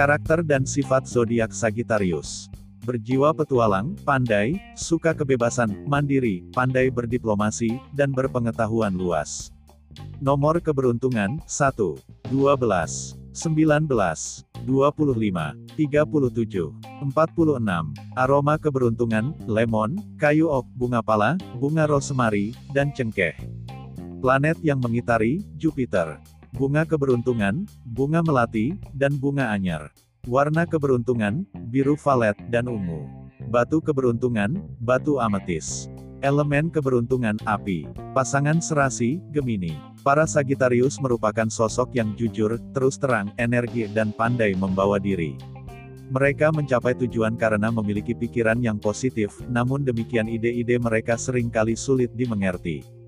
Karakter dan sifat zodiak Sagittarius. Berjiwa petualang, pandai, suka kebebasan, mandiri, pandai berdiplomasi, dan berpengetahuan luas. Nomor keberuntungan, 1, 12, 19, 25, 37, 46. Aroma keberuntungan, lemon, kayu ok, bunga pala, bunga rosemary, dan cengkeh. Planet yang mengitari, Jupiter. Bunga keberuntungan, bunga melati, dan bunga anyar. Warna keberuntungan, biru valet, dan ungu. Batu keberuntungan, batu ametis. Elemen keberuntungan, api. Pasangan serasi, Gemini. Para Sagitarius merupakan sosok yang jujur, terus terang, energi, dan pandai membawa diri. Mereka mencapai tujuan karena memiliki pikiran yang positif, namun demikian ide-ide mereka sering kali sulit dimengerti.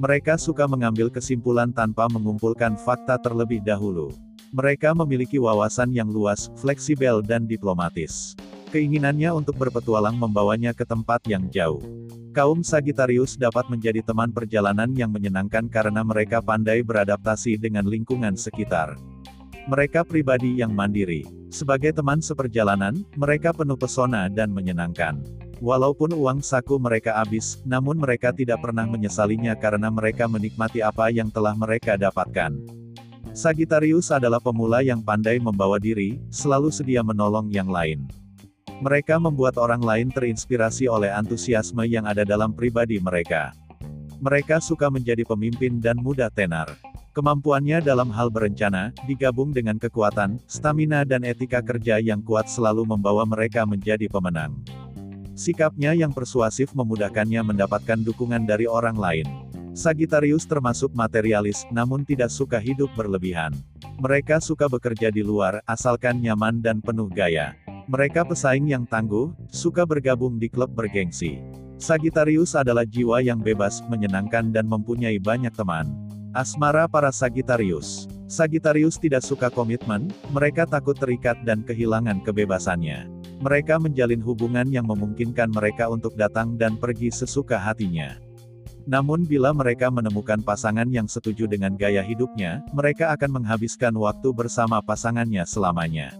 Mereka suka mengambil kesimpulan tanpa mengumpulkan fakta terlebih dahulu. Mereka memiliki wawasan yang luas, fleksibel dan diplomatis. Keinginannya untuk berpetualang membawanya ke tempat yang jauh. Kaum Sagittarius dapat menjadi teman perjalanan yang menyenangkan karena mereka pandai beradaptasi dengan lingkungan sekitar. Mereka pribadi yang mandiri. Sebagai teman seperjalanan, mereka penuh pesona dan menyenangkan. Walaupun uang saku mereka habis, namun mereka tidak pernah menyesalinya karena mereka menikmati apa yang telah mereka dapatkan. Sagittarius adalah pemula yang pandai membawa diri, selalu sedia menolong yang lain. Mereka membuat orang lain terinspirasi oleh antusiasme yang ada dalam pribadi mereka. Mereka suka menjadi pemimpin dan mudah tenar. Kemampuannya dalam hal berencana, digabung dengan kekuatan, stamina dan etika kerja yang kuat selalu membawa mereka menjadi pemenang. Sikapnya yang persuasif memudahkannya mendapatkan dukungan dari orang lain. Sagittarius termasuk materialis, namun tidak suka hidup berlebihan. Mereka suka bekerja di luar, asalkan nyaman dan penuh gaya. Mereka pesaing yang tangguh, suka bergabung di klub bergengsi. Sagittarius adalah jiwa yang bebas, menyenangkan dan mempunyai banyak teman. Asmara para Sagittarius. Sagittarius tidak suka komitmen, mereka takut terikat dan kehilangan kebebasannya. Mereka menjalin hubungan yang memungkinkan mereka untuk datang dan pergi sesuka hatinya. Namun bila mereka menemukan pasangan yang setuju dengan gaya hidupnya, mereka akan menghabiskan waktu bersama pasangannya selamanya.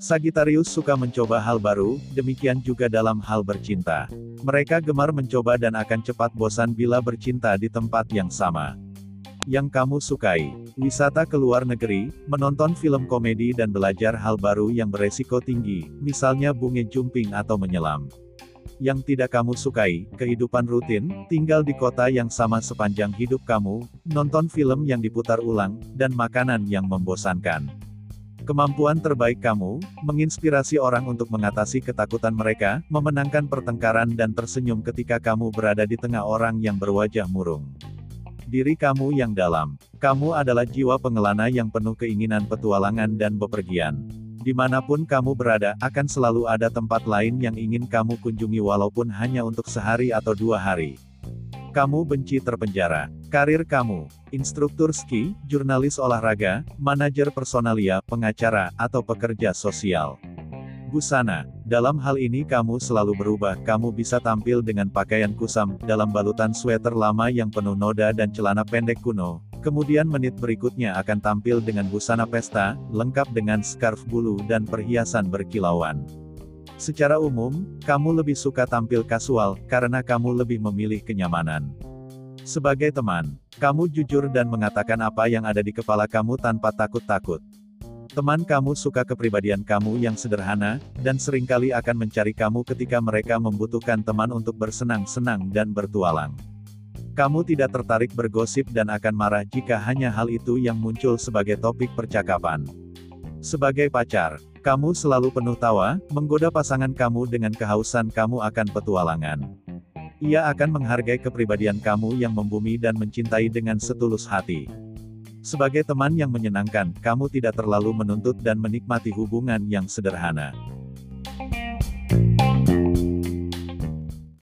Sagittarius suka mencoba hal baru, demikian juga dalam hal bercinta. Mereka gemar mencoba dan akan cepat bosan bila bercinta di tempat yang sama yang kamu sukai. Wisata ke luar negeri, menonton film komedi dan belajar hal baru yang beresiko tinggi, misalnya bunge jumping atau menyelam. Yang tidak kamu sukai, kehidupan rutin, tinggal di kota yang sama sepanjang hidup kamu, nonton film yang diputar ulang, dan makanan yang membosankan. Kemampuan terbaik kamu, menginspirasi orang untuk mengatasi ketakutan mereka, memenangkan pertengkaran dan tersenyum ketika kamu berada di tengah orang yang berwajah murung diri kamu yang dalam. Kamu adalah jiwa pengelana yang penuh keinginan petualangan dan bepergian. Di mana pun kamu berada, akan selalu ada tempat lain yang ingin kamu kunjungi walaupun hanya untuk sehari atau dua hari. Kamu benci terpenjara. Karir kamu, instruktur ski, jurnalis olahraga, manajer personalia, pengacara, atau pekerja sosial. Busana. Dalam hal ini kamu selalu berubah, kamu bisa tampil dengan pakaian kusam, dalam balutan sweater lama yang penuh noda dan celana pendek kuno. Kemudian menit berikutnya akan tampil dengan busana pesta, lengkap dengan scarf bulu dan perhiasan berkilauan. Secara umum, kamu lebih suka tampil kasual, karena kamu lebih memilih kenyamanan. Sebagai teman, kamu jujur dan mengatakan apa yang ada di kepala kamu tanpa takut-takut. Teman kamu suka kepribadian kamu yang sederhana, dan sering kali akan mencari kamu ketika mereka membutuhkan teman untuk bersenang-senang dan bertualang. Kamu tidak tertarik bergosip dan akan marah jika hanya hal itu yang muncul sebagai topik percakapan. Sebagai pacar, kamu selalu penuh tawa, menggoda pasangan kamu dengan kehausan kamu akan petualangan. Ia akan menghargai kepribadian kamu yang membumi dan mencintai dengan setulus hati. Sebagai teman yang menyenangkan, kamu tidak terlalu menuntut dan menikmati hubungan yang sederhana.